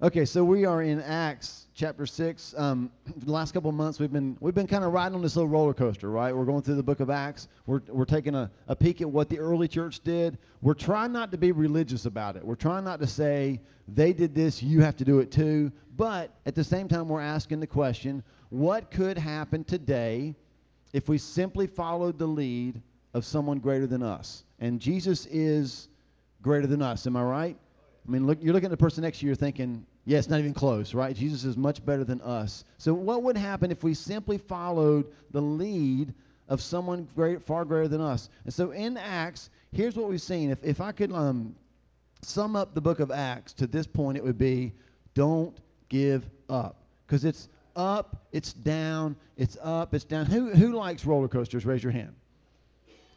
Okay, so we are in Acts chapter six. Um, the last couple of months, we've been we've been kind of riding on this little roller coaster, right? We're going through the book of Acts. We're we're taking a, a peek at what the early church did. We're trying not to be religious about it. We're trying not to say they did this, you have to do it too. But at the same time, we're asking the question: What could happen today if we simply followed the lead of someone greater than us? And Jesus is greater than us. Am I right? I mean, look, you're looking at the person next to you, you're thinking, yeah, it's not even close, right? Jesus is much better than us. So, what would happen if we simply followed the lead of someone great, far greater than us? And so, in Acts, here's what we've seen. If, if I could um, sum up the book of Acts to this point, it would be don't give up. Because it's up, it's down, it's up, it's down. Who, who likes roller coasters? Raise your hand.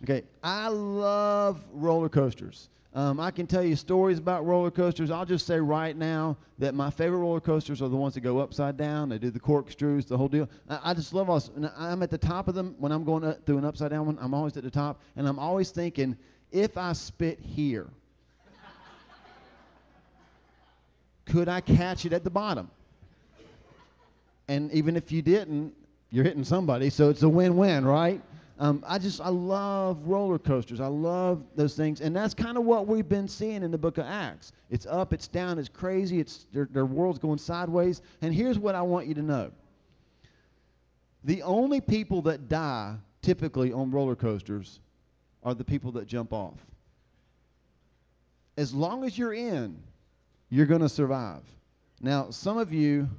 Okay, I love roller coasters. Um, I can tell you stories about roller coasters. I'll just say right now that my favorite roller coasters are the ones that go upside down. They do the corkscrews, the whole deal. I, I just love all. I'm at the top of them when I'm going through an upside down one. I'm always at the top, and I'm always thinking, if I spit here, could I catch it at the bottom? And even if you didn't, you're hitting somebody, so it's a win-win, right? Um, I just I love roller coasters. I love those things, and that's kind of what we've been seeing in the Book of Acts. It's up, it's down, it's crazy. It's their, their world's going sideways. And here's what I want you to know: the only people that die typically on roller coasters are the people that jump off. As long as you're in, you're going to survive. Now, some of you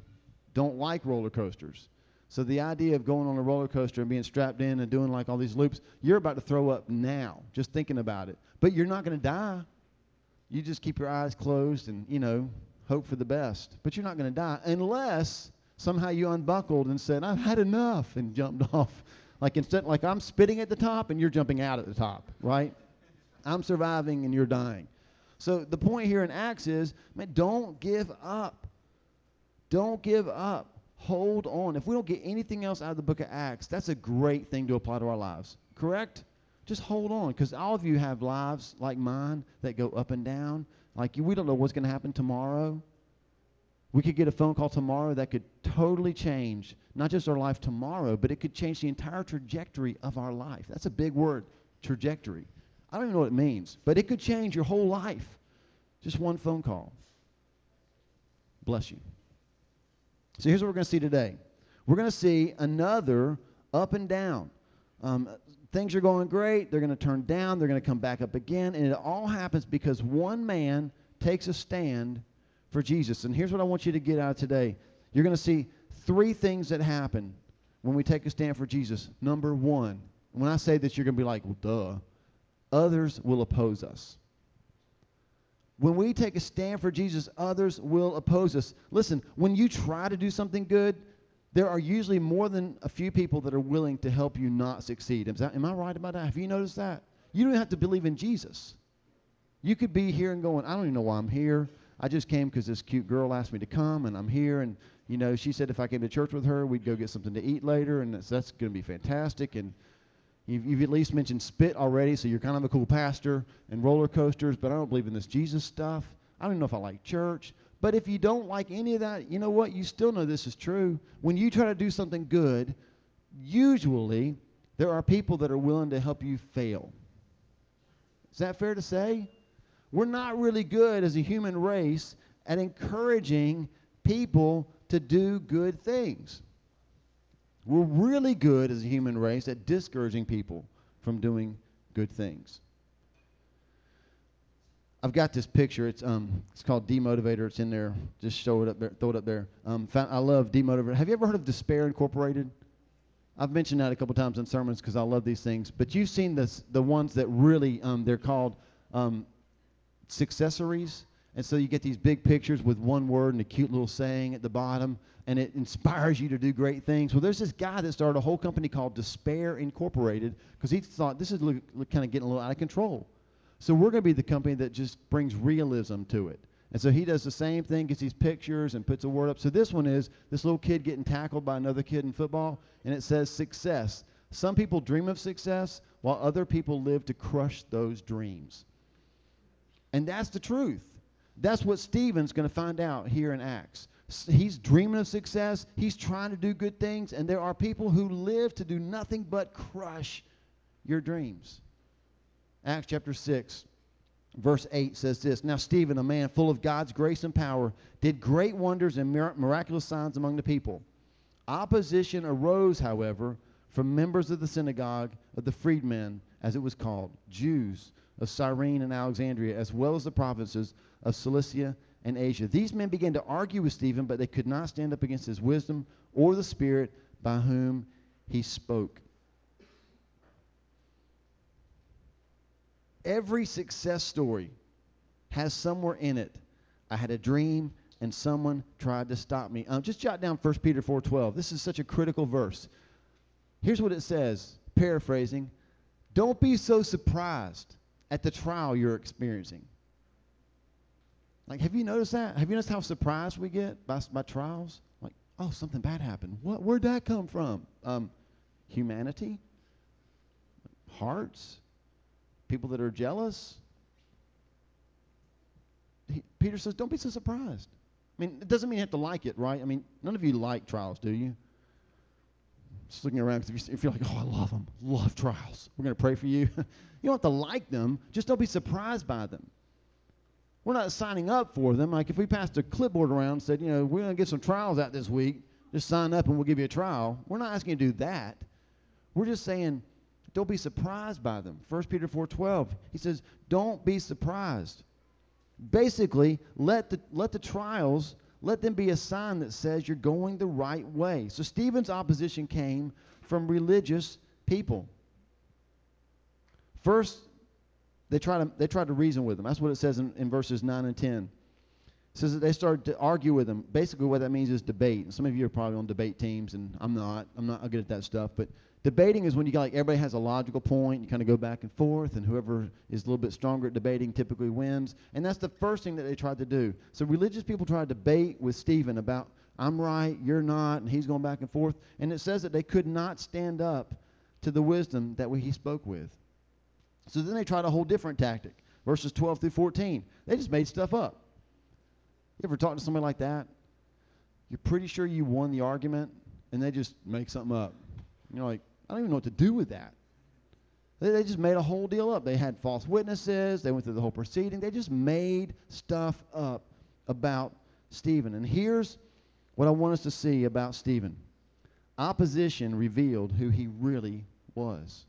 don't like roller coasters. So the idea of going on a roller coaster and being strapped in and doing like all these loops, you're about to throw up now just thinking about it. But you're not going to die. You just keep your eyes closed and, you know, hope for the best. But you're not going to die unless somehow you unbuckled and said, "I've had enough" and jumped off. Like instead like I'm spitting at the top and you're jumping out at the top, right? I'm surviving and you're dying. So the point here in Acts is, man, don't give up. Don't give up hold on. If we don't get anything else out of the book of Acts, that's a great thing to apply to our lives. Correct? Just hold on, because all of you have lives like mine that go up and down. Like we don't know what's going to happen tomorrow. We could get a phone call tomorrow that could totally change not just our life tomorrow, but it could change the entire trajectory of our life. That's a big word, trajectory. I don't even know what it means, but it could change your whole life. Just one phone call. Bless you. So here's what we're going to see today. We're going to see another up and down. Um, things are going great. They're going to turn down. They're going to come back up again. And it all happens because one man takes a stand for Jesus. And here's what I want you to get out of today. You're going to see three things that happen when we take a stand for Jesus. Number one, when I say this, you're going to be like, well, duh. Others will oppose us. When we take a stand for Jesus, others will oppose us. Listen, when you try to do something good, there are usually more than a few people that are willing to help you not succeed. That, am I right about that? Have you noticed that? You don't have to believe in Jesus. You could be here and going, I don't even know why I'm here. I just came because this cute girl asked me to come, and I'm here. And you know, she said if I came to church with her, we'd go get something to eat later, and that's, that's going to be fantastic. And You've, you've, at least mentioned spit already, so you're kind of a cool pastor, and roller coasters, but I don't believe in this Jesus stuff. I don't even know if I like church. But if you don't like any of that, you know what? You still know this is true. When you try to do something good, usually there are people that are willing to help you fail. Is that fair to say? We're not really good as a human race at encouraging people to do good things. We're really good as a human race at discouraging people from doing good things. I've got this picture. It's um, it's called Demotivator. It's in there. Just show it up there. Throw it up there. Um, I love Demotivator. Have you ever heard of Despair Incorporated? I've mentioned that a couple times in sermons because I love these things. But you've seen this, the ones that really um, they're called um, successories. And so you get these big pictures with one word and a cute little saying at the bottom, and it inspires you to do great things. Well, there's this guy that started a whole company called Despair Incorporated because he thought this is kind of getting a little out of control. So we're going to be the company that just brings realism to it. And so he does the same thing, gets these pictures and puts a word up. So this one is this little kid getting tackled by another kid in football, and it says success. Some people dream of success, while other people live to crush those dreams. And that's the truth That's what Stephen's going to find out here in Acts. He's dreaming of success. He's trying to do good things. And there are people who live to do nothing but crush your dreams. Acts chapter 6, verse 8 says this Now, Stephen, a man full of God's grace and power, did great wonders and miraculous signs among the people. Opposition arose, however, from members of the synagogue of the freedmen, as it was called, Jews of Cyrene and Alexandria, as well as the provinces of Cilicia and Asia. These men began to argue with Stephen, but they could not stand up against his wisdom or the Spirit by whom he spoke. Every success story has somewhere in it I had a dream and someone tried to stop me. Um, just jot down 1 Peter 4:12. This is such a critical verse. Here's what it says, paraphrasing, don't be so surprised at the trial you're experiencing. Like, have you noticed that? Have you noticed how surprised we get by, by trials? Like, oh, something bad happened. What? Where'd that come from? Um, humanity, hearts, people that are jealous. He, Peter says, don't be so surprised. I mean, it doesn't mean you have to like it, right? I mean, none of you like trials, do you? Just looking around because if you're like, oh, I love them, love trials, we're going to pray for you. you don't have to like them, just don't be surprised by them. We're not signing up for them. Like if we passed a clipboard around and said, you know, we're going to get some trials out this week, just sign up and we'll give you a trial. We're not asking you to do that. We're just saying, don't be surprised by them. 1 Peter 4:12. He says, "Don't be surprised." Basically, let the let the trials let them be a sign that says you're going the right way. So Stephen's opposition came from religious people. First, they try to they try to reason with him. That's what it says in, in verses nine and ten. It says that they started to argue with him. Basically, what that means is debate. And some of you are probably on debate teams, and I'm not. I'm not good at that stuff. But debating is when you got like everybody has a logical point. You kind of go back and forth, and whoever is a little bit stronger at debating typically wins. And that's the first thing that they tried to do. So religious people tried to debate with Stephen about I'm right, you're not, and he's going back and forth. And it says that they could not stand up to the wisdom that he spoke with. So then they tried a whole different tactic. Verses 12 through 14. They just made stuff up. You ever talk to somebody like that? You're pretty sure you won the argument, and they just make something up. You're like, I don't even know what to do with that. They, they just made a whole deal up. They had false witnesses. They went through the whole proceeding. They just made stuff up about Stephen. And here's what I want us to see about Stephen opposition revealed who he really was.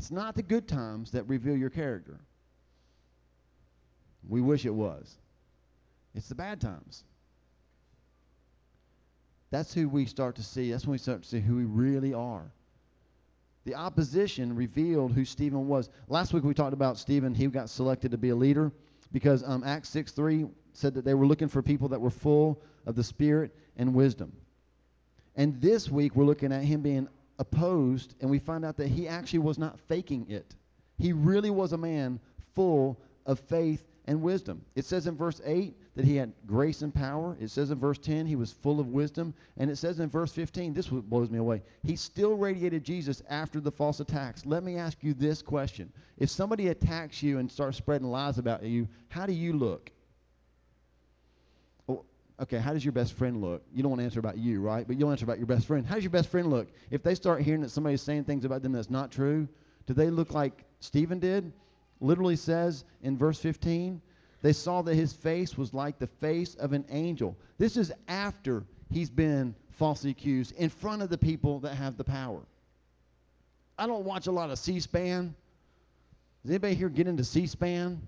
It's not the good times that reveal your character. We wish it was. It's the bad times. That's who we start to see. That's when we start to see who we really are. The opposition revealed who Stephen was. Last week we talked about Stephen. He got selected to be a leader because um, Acts 6 3 said that they were looking for people that were full of the Spirit and wisdom. And this week we're looking at him being opposed, and we find out that he actually was not faking it. He really was a man full of faith and wisdom. It says in verse 8 that he had grace and power. It says in verse 10 he was full of wisdom. And it says in verse 15, this blows me away, he still radiated Jesus after the false attacks. Let me ask you this question. If somebody attacks you and starts spreading lies about you, how do you look? Okay, how does your best friend look? You don't want to answer about you, right? But you'll answer about your best friend. How does your best friend look? If they start hearing that somebody's saying things about them that's not true, do they look like Stephen did? Literally says in verse 15, they saw that his face was like the face of an angel. This is after he's been falsely accused in front of the people that have the power. I don't watch a lot of C SPAN. Does anybody here get into C SPAN?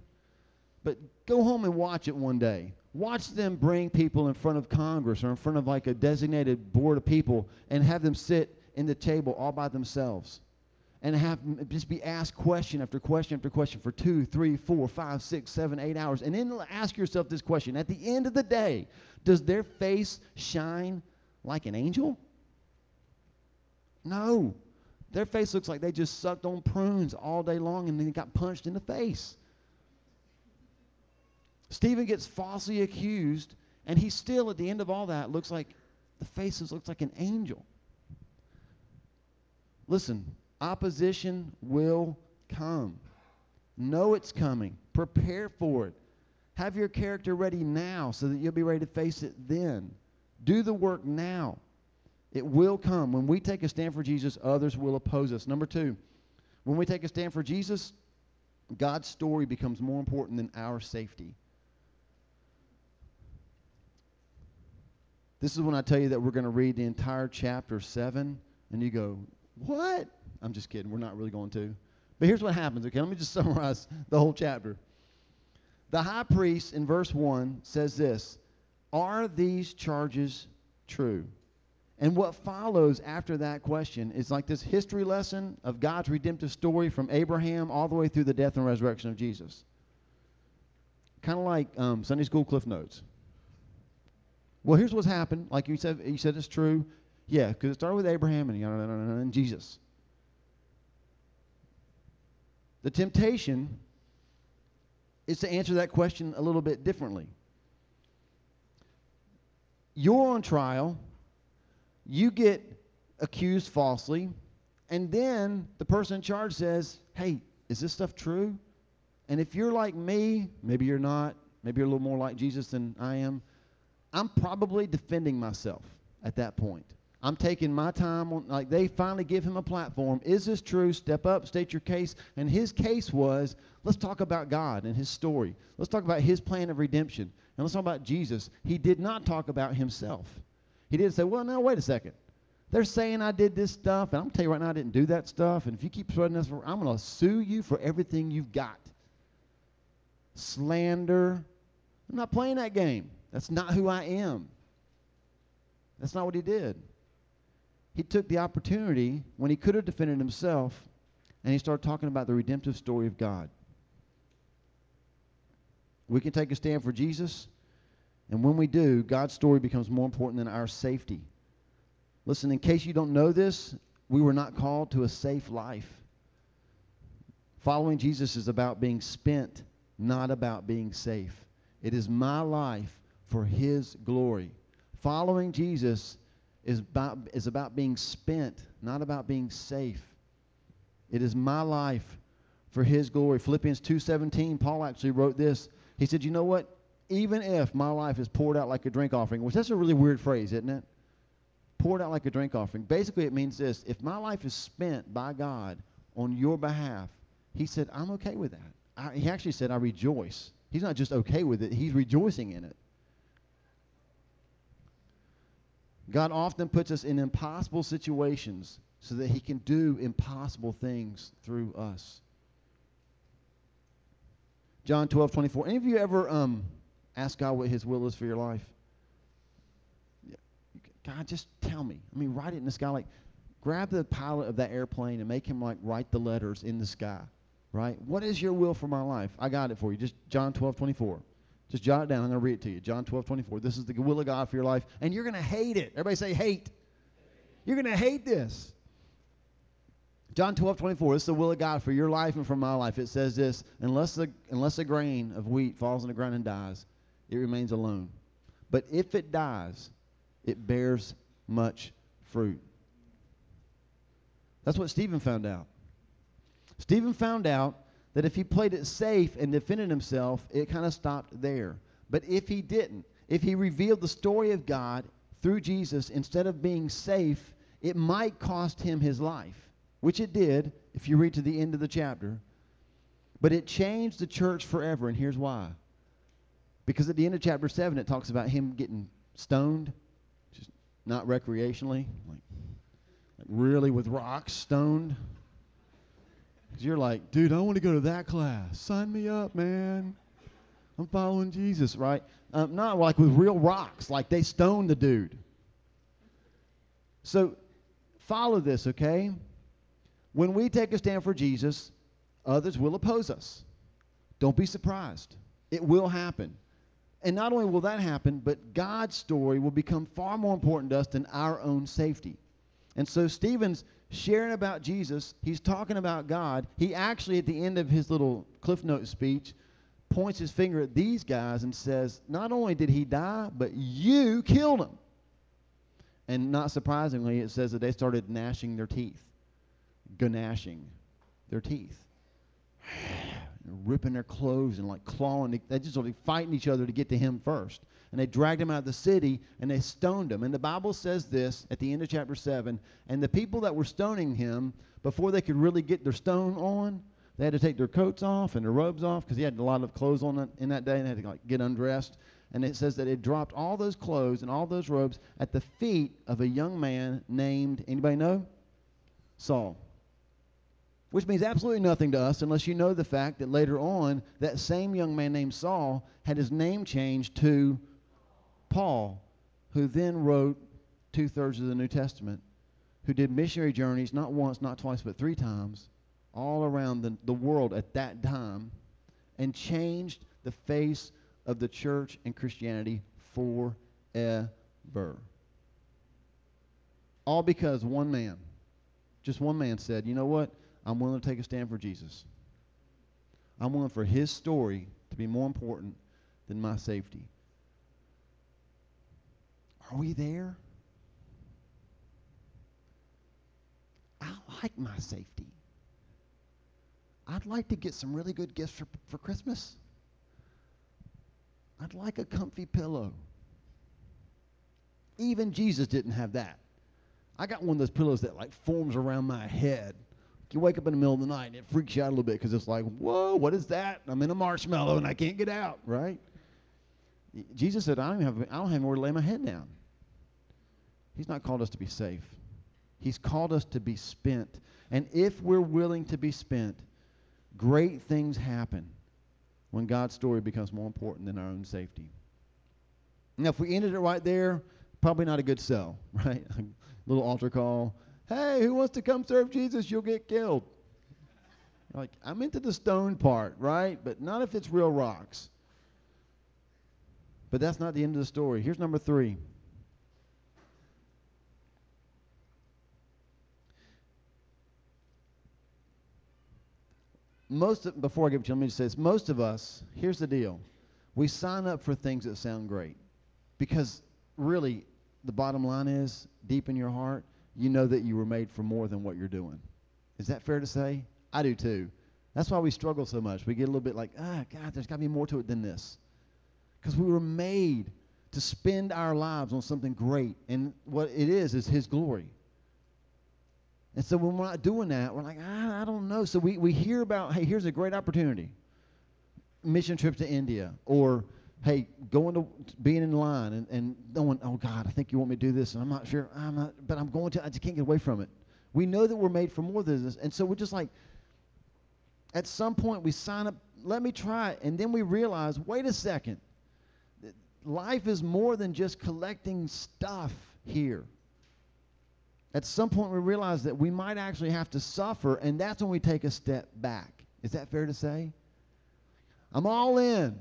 But go home and watch it one day. Watch them bring people in front of Congress or in front of like a designated board of people and have them sit in the table all by themselves and have just be asked question after question after question for two, three, four, five, six, seven, eight hours. And then ask yourself this question at the end of the day, does their face shine like an angel? No. Their face looks like they just sucked on prunes all day long and then got punched in the face. Stephen gets falsely accused, and he still, at the end of all that, looks like the faces looks like an angel. Listen, opposition will come. Know it's coming. Prepare for it. Have your character ready now so that you'll be ready to face it then. Do the work now. It will come. When we take a stand for Jesus, others will oppose us. Number two, when we take a stand for Jesus, God's story becomes more important than our safety. This is when I tell you that we're going to read the entire chapter 7, and you go, What? I'm just kidding. We're not really going to. But here's what happens, okay? Let me just summarize the whole chapter. The high priest in verse 1 says this Are these charges true? And what follows after that question is like this history lesson of God's redemptive story from Abraham all the way through the death and resurrection of Jesus. Kind of like um, Sunday school cliff notes. Well, here's what's happened. Like you said, you said it's true. Yeah, because it started with Abraham and, and Jesus. The temptation is to answer that question a little bit differently. You're on trial, you get accused falsely, and then the person in charge says, Hey, is this stuff true? And if you're like me, maybe you're not, maybe you're a little more like Jesus than I am, I'm probably defending myself at that point. I'm taking my time on, like they finally give him a platform. Is this true? Step up, state your case. And his case was let's talk about God and his story. Let's talk about his plan of redemption. And let's talk about Jesus. He did not talk about himself. He didn't say, well, now, wait a second. They're saying I did this stuff, and I'm tell you right now, I didn't do that stuff. And if you keep spreading this, I'm going to sue you for everything you've got. Slander. I'm not playing that game. That's not who I am. That's not what he did he took the opportunity when he could have defended himself and he started talking about the redemptive story of God. We can take a stand for Jesus, and when we do, God's story becomes more important than our safety. Listen, in case you don't know this, we were not called to a safe life. Following Jesus is about being spent, not about being safe. It is my life for His glory. Following Jesus is about, is about being spent, not about being safe. It is my life for his glory. Philippians 2:17, Paul actually wrote this. He said, "You know what? Even if my life is poured out like a drink offering, which that's a really weird phrase, isn't it? Poured out like a drink offering. Basically, it means this: if my life is spent by God on your behalf, he said, I'm okay with that. I, he actually said, I rejoice. He's not just okay with it; he's rejoicing in it. God often puts us in impossible situations so that He can do impossible things through us. John 12, 24. Any of you ever um, ask God what His will is for your life? God, just tell me. I mean, write it in the sky. Like, grab the pilot of that airplane and make him like write the letters in the sky. Right? What is your will for my life? I got it for you. Just John 12, 24. Just jot it down. I'm going to read it to you. John 12, 24. This is the will of God for your life. And you're going to hate it. Everybody say hate. You're going to hate this. John 12, 24. This is the will of God for your life and for my life. It says this unless, the, unless a grain of wheat falls in the ground and dies, it remains alone. But if it dies, it bears much fruit. That's what Stephen found out. Stephen found out that if he played it safe and defended himself, it kind of stopped there. But if he didn't, if he revealed the story of God through Jesus instead of being safe, it might cost him his life, which it did if you read to the end of the chapter. But it changed the church forever, and here's why. Because at the end of chapter 7, it talks about him getting stoned, just not recreationally, like, like really with rocks, stoned. You're like, dude, I want to go to that class. Sign me up, man. I'm following Jesus, right? Um, not like with real rocks, like they stoned the dude. So follow this, okay? When we take a stand for Jesus, others will oppose us. Don't be surprised. It will happen. And not only will that happen, but God's story will become far more important to us than our own safety. And so Stephen's sharing about Jesus. He's talking about God. He actually, at the end of his little Cliff Note speech, points his finger at these guys and says, Not only did he die, but you killed him. And not surprisingly, it says that they started gnashing their teeth, gnashing their teeth. ripping their clothes and like clawing. They just started fighting each other to get to him first. And they dragged him out of the city and they stoned him. And the Bible says this at the end of chapter 7 and the people that were stoning him, before they could really get their stone on, they had to take their coats off and their robes off because he had a lot of clothes on in that day and they had to like get undressed. And it says that it dropped all those clothes and all those robes at the feet of a young man named, anybody know? Saul which means absolutely nothing to us unless you know the fact that later on that same young man named Saul had his name changed to Paul, who then wrote two thirds of the New Testament, who did missionary journeys not once, not twice, but three times all around the, the world at that time and changed the face of the church and Christianity forever. All because one man, just one man said, you know what? I'm willing to take a stand for Jesus. I'm willing for his story to be more important than my safety. Are we there? I like my safety. I'd like to get some really good gifts for, for Christmas. I'd like a comfy pillow. Even Jesus didn't have that. I got one of those pillows that like forms around my head you wake up in the middle of the night and it freaks you out a little bit because it's like, whoa, what is that? I'm in a marshmallow and I can't get out, right? Jesus said, I don't have, I don't have anywhere to lay my head down. He's not called us to be safe. He's called us to be spent. And if we're willing to be spent, great things happen when God's story becomes more important than our own safety. Now, if we ended it right there, probably not a good sell, right? a little altar call hey, who wants to come serve Jesus? You'll get killed. Like, I'm into the stone part, right? But not if it's real rocks. But that's not the end of the story. Here's number three. Most of, before I give it to you, let me just say this. Most of us, here's the deal. We sign up for things that sound great. Because really, the bottom line is, deep in your heart, you know that you were made for more than what you're doing. Is that fair to say? I do too. That's why we struggle so much. We get a little bit like, ah, God, there's got to be more to it than this. Because we were made to spend our lives on something great. And what it is, is His glory. And so when we're not doing that, we're like, ah, I don't know. So we, we hear about, hey, here's a great opportunity mission trip to India or hey, going to being in line and, and knowing, oh God, I think you want me to do this, and I'm not sure, I'm not, but I'm going to, I just can't get away from it. We know that we're made for more than this, and so we're just like, at some point we sign up, let me try it, and then we realize, wait a second, life is more than just collecting stuff here. At some point we realize that we might actually have to suffer, and that's when we take a step back. Is that fair to say? I'm all in.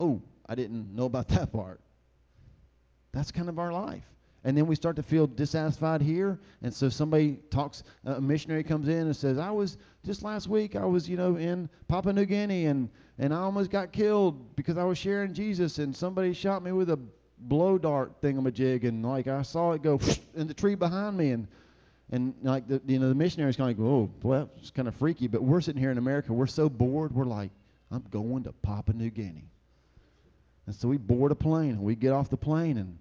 Oh, I didn't know about that part. That's kind of our life. And then we start to feel dissatisfied here. And so somebody talks, a missionary comes in and says, I was, just last week, I was, you know, in Papua New Guinea and, and I almost got killed because I was sharing Jesus and somebody shot me with a blow dart thingamajig and like I saw it go in the tree behind me and and like the you know the missionaries kind of like oh well it's kind of freaky but we're sitting here in America we're so bored we're like I'm going to Papua New Guinea and so we board a plane and we get off the plane and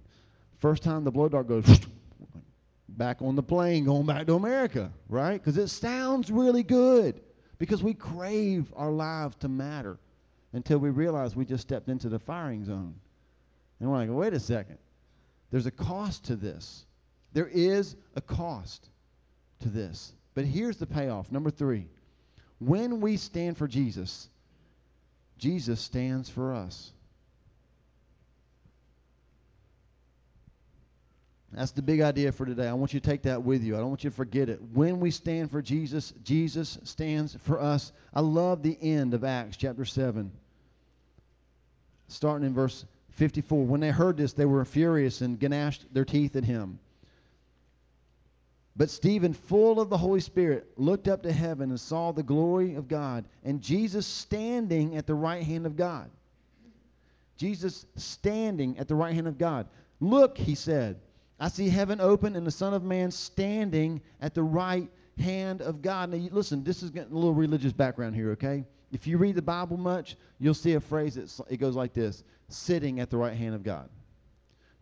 first time the blow dart goes back on the plane going back to America, right? Because it sounds really good because we crave our lives to matter until we realize we just stepped into the firing zone. And we're like, wait a second. There's a cost to this. There is a cost to this. But here's the payoff. Number three. When we stand for Jesus, Jesus stands for us. That's the big idea for today. I want you to take that with you. I don't want you to forget it. When we stand for Jesus, Jesus stands for us. I love the end of Acts chapter 7, starting in verse 54. When they heard this, they were furious and gnashed their teeth at him. But Stephen, full of the Holy Spirit, looked up to heaven and saw the glory of God and Jesus standing at the right hand of God. Jesus standing at the right hand of God. Look, he said. I see heaven open and the Son of Man standing at the right hand of God. Now, listen, this is a little religious background here, okay? If you read the Bible much, you'll see a phrase that it goes like this sitting at the right hand of God.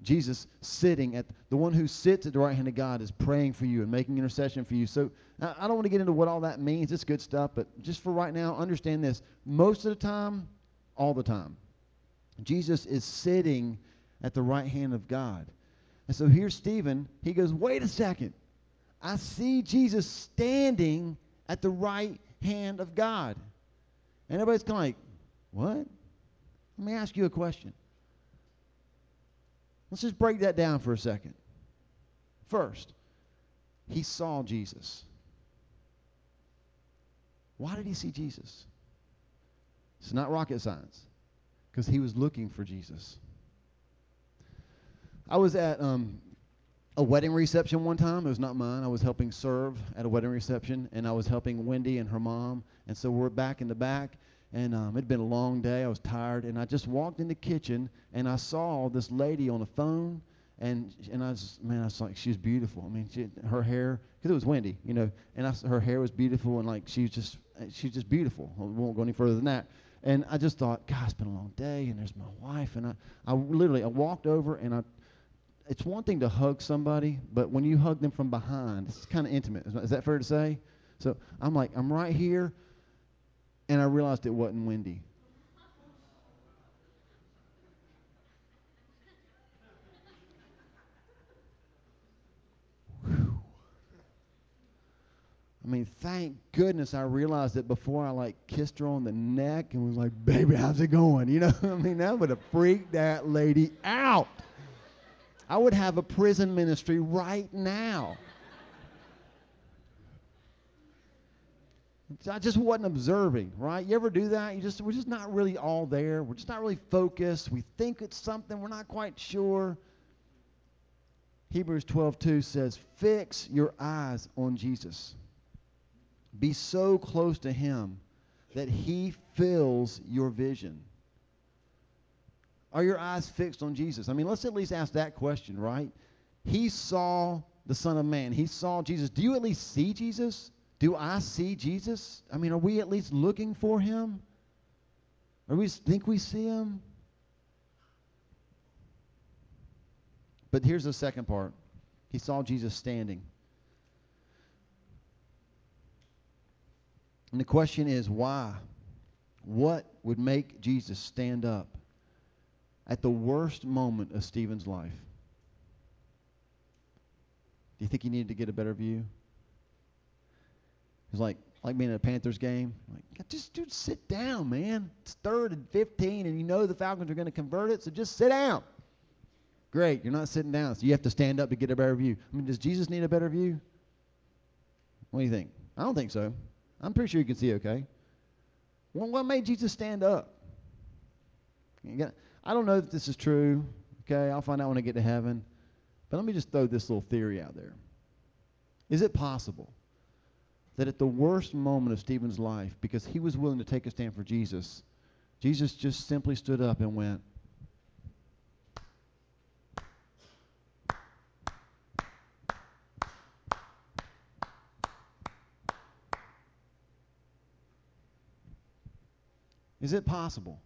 Jesus sitting at the one who sits at the right hand of God is praying for you and making intercession for you. So I don't want to get into what all that means. It's good stuff, but just for right now, understand this. Most of the time, all the time, Jesus is sitting at the right hand of God. And so here's Stephen. He goes, Wait a second. I see Jesus standing at the right hand of God. Everybody's kind of like, What? Let me ask you a question. Let's just break that down for a second. First, he saw Jesus. Why did he see Jesus? It's not rocket science, because he was looking for Jesus. I was at um, a wedding reception one time. It was not mine. I was helping serve at a wedding reception, and I was helping Wendy and her mom. And so we're back in the back, and um, it'd been a long day. I was tired, and I just walked in the kitchen, and I saw this lady on the phone, and and I was man, I was like, she was beautiful. I mean, she, her hair, because it was windy, you know, and I, her hair was beautiful, and like she was just she's just beautiful. I won't go any further than that. And I just thought, God, it's been a long day, and there's my wife, and I, I literally I walked over and I. It's one thing to hug somebody, but when you hug them from behind, it's kind of intimate. Is that fair to say? So I'm like, I'm right here and I realized it wasn't Wendy. I mean, thank goodness I realized it before I like kissed her on the neck and was like, "Baby, how's it going?" You know, I mean, that would have freaked that lady out. I would have a prison ministry right now. I just wasn't observing, right? You ever do that? You just we're just not really all there. We're just not really focused. We think it's something, we're not quite sure. Hebrews 12:2 says, "Fix your eyes on Jesus. Be so close to him that he fills your vision." Are your eyes fixed on Jesus? I mean, let's at least ask that question, right? He saw the Son of Man. He saw Jesus. Do you at least see Jesus? Do I see Jesus? I mean, are we at least looking for him? Or we think we see him? But here's the second part. He saw Jesus standing. And the question is why? What would make Jesus stand up at the worst moment of Stephen's life? Do you think he needed to get a better view? It's like like being at a Panthers game. Like, just dude, sit down, man. It's third and 15, and you know the Falcons are going to convert it, so just sit down. Great, you're not sitting down, so you have to stand up to get a better view. I mean, does Jesus need a better view? What do you think? I don't think so. I'm pretty sure you can see okay. Well, what made Jesus stand up? I don't know if this is true. Okay, I'll find out when I get to heaven. But let me just throw this little theory out there. Is it possible that at the worst moment of Stephen's life, because he was willing to take a stand for Jesus, Jesus just simply stood up and went, Is it possible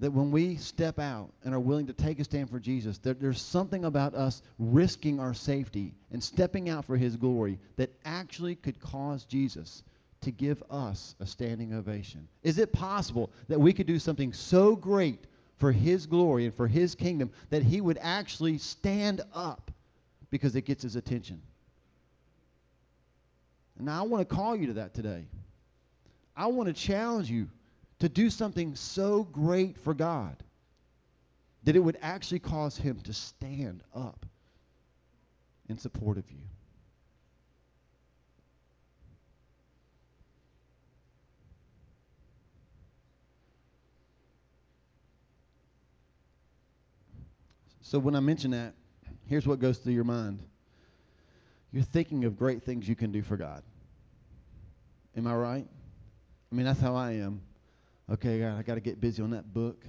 that when we step out and are willing to take a stand for Jesus, that there's something about us risking our safety and stepping out for his glory that actually could cause Jesus to give us a standing ovation? Is it possible that we could do something so great for his glory and for his kingdom that he would actually stand up because it gets his attention? Now, I want to call you to that today. I want to challenge you to do something so great for God that it would actually cause him to stand up in support of you. So when I mention that, here's what goes through your mind. You're thinking of great things you can do for God. Am I right? I mean, that's how I am okay, God, I got to get busy on that book.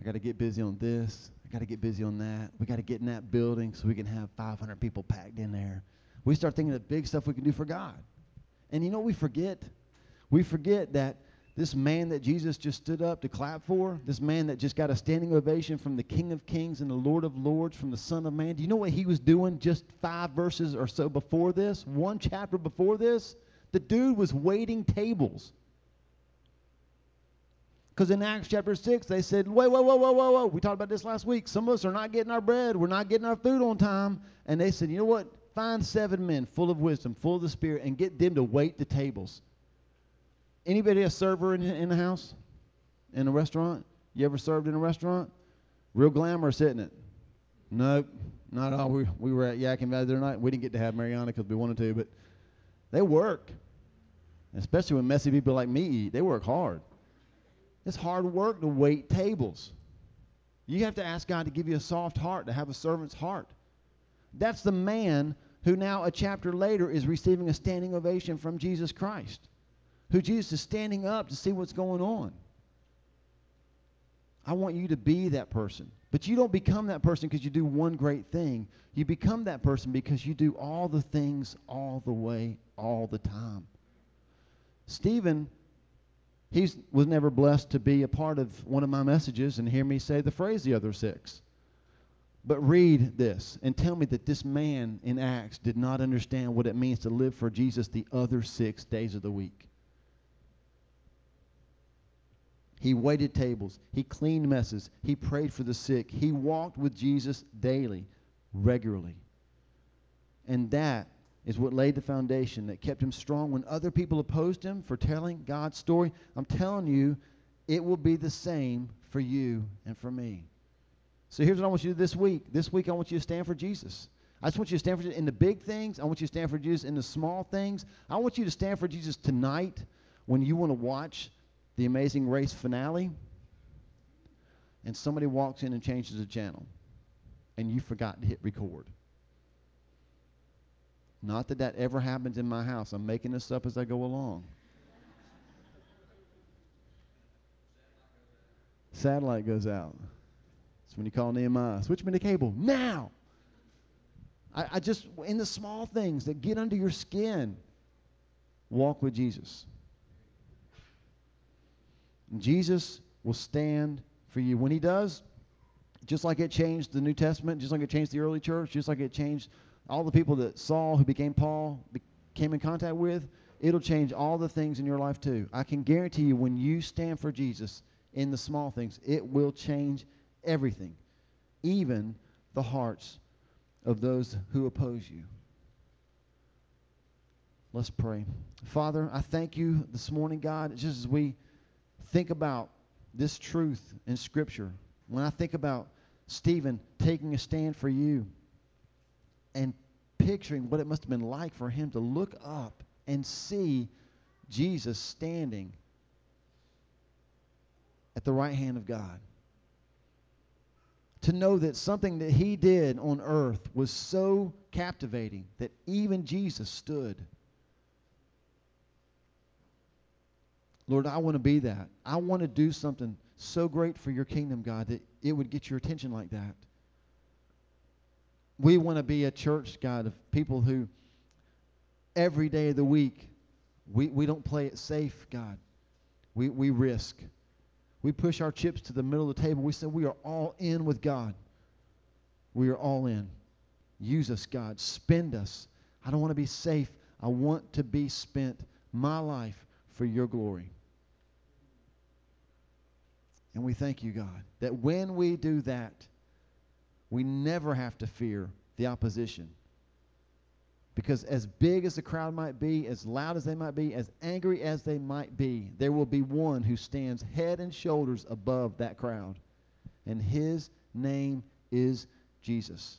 I got to get busy on this. I got to get busy on that. We got to get in that building so we can have 500 people packed in there. We start thinking of big stuff we can do for God. And you know what we forget? We forget that this man that Jesus just stood up to clap for, this man that just got a standing ovation from the King of Kings and the Lord of Lords, from the Son of Man, do you know what he was doing just five verses or so before this? One chapter before this? The dude was waiting tables. Because in Acts chapter 6, they said, wait, whoa, whoa, whoa, whoa, whoa. We talked about this last week. Some of us are not getting our bread. We're not getting our food on time. And they said, you know what? Find seven men full of wisdom, full of the Spirit, and get them to wait the tables. Anybody a server in, in the house? In a restaurant? You ever served in a restaurant? Real glamorous, isn't it? Nope, not all. We, we were at Yadkin Valley the other night. We didn't get to have Mariana because we wanted to, but they work. Especially when messy people like me eat. They work hard. It's hard work to wait tables. You have to ask God to give you a soft heart, to have a servant's heart. That's the man who now, a chapter later, is receiving a standing ovation from Jesus Christ who Jesus is standing up to see what's going on. I want you to be that person. But you don't become that person because you do one great thing. You become that person because you do all the things all the way, all the time. Stephen, he was never blessed to be a part of one of my messages and hear me say the phrase the other six. But read this and tell me that this man in Acts did not understand what it means to live for Jesus the other six days of the week. He waited tables. He cleaned messes. He prayed for the sick. He walked with Jesus daily, regularly. And that is what laid the foundation that kept him strong when other people opposed him for telling God's story. I'm telling you, it will be the same for you and for me. So here's what I want you to do this week. This week, I want you to stand for Jesus. I just want you to stand for Jesus in the big things. I want you to stand for Jesus in the small things. I want you to stand for Jesus tonight when you want to watch the Amazing Race finale, and somebody walks in and changes the channel, and you forgot to hit record. Not that that ever happens in my house. I'm making this up as I go along. Satellite goes out. That's when you call Nehemiah. Switch me to cable now. I, I just, in the small things that get under your skin, walk with Jesus. Jesus will stand for you. When he does, just like it changed the New Testament, just like it changed the early church, just like it changed all the people that Saul, who became Paul, came in contact with, it'll change all the things in your life too. I can guarantee you when you stand for Jesus in the small things, it will change everything, even the hearts of those who oppose you. Let's pray. Father, I thank you this morning, God, just as we think about this truth in Scripture, when I think about Stephen taking a stand for you and picturing what it must have been like for him to look up and see Jesus standing at the right hand of God. To know that something that he did on earth was so captivating that even Jesus stood Lord, I want to be that. I want to do something so great for your kingdom, God, that it would get your attention like that. We want to be a church, God, of people who every day of the week, we, we don't play it safe, God. We, we risk. We push our chips to the middle of the table. We say we are all in with God. We are all in. Use us, God. Spend us. I don't want to be safe. I want to be spent my life for your glory. And we thank you, God, that when we do that, we never have to fear the opposition. Because as big as the crowd might be, as loud as they might be, as angry as they might be, there will be one who stands head and shoulders above that crowd. And his name is Jesus.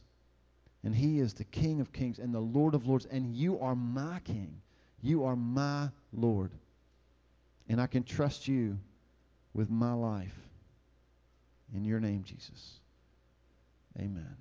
And he is the King of kings and the Lord of lords. And you are my King. You are my Lord. And I can trust you with my life. In your name, Jesus. Amen.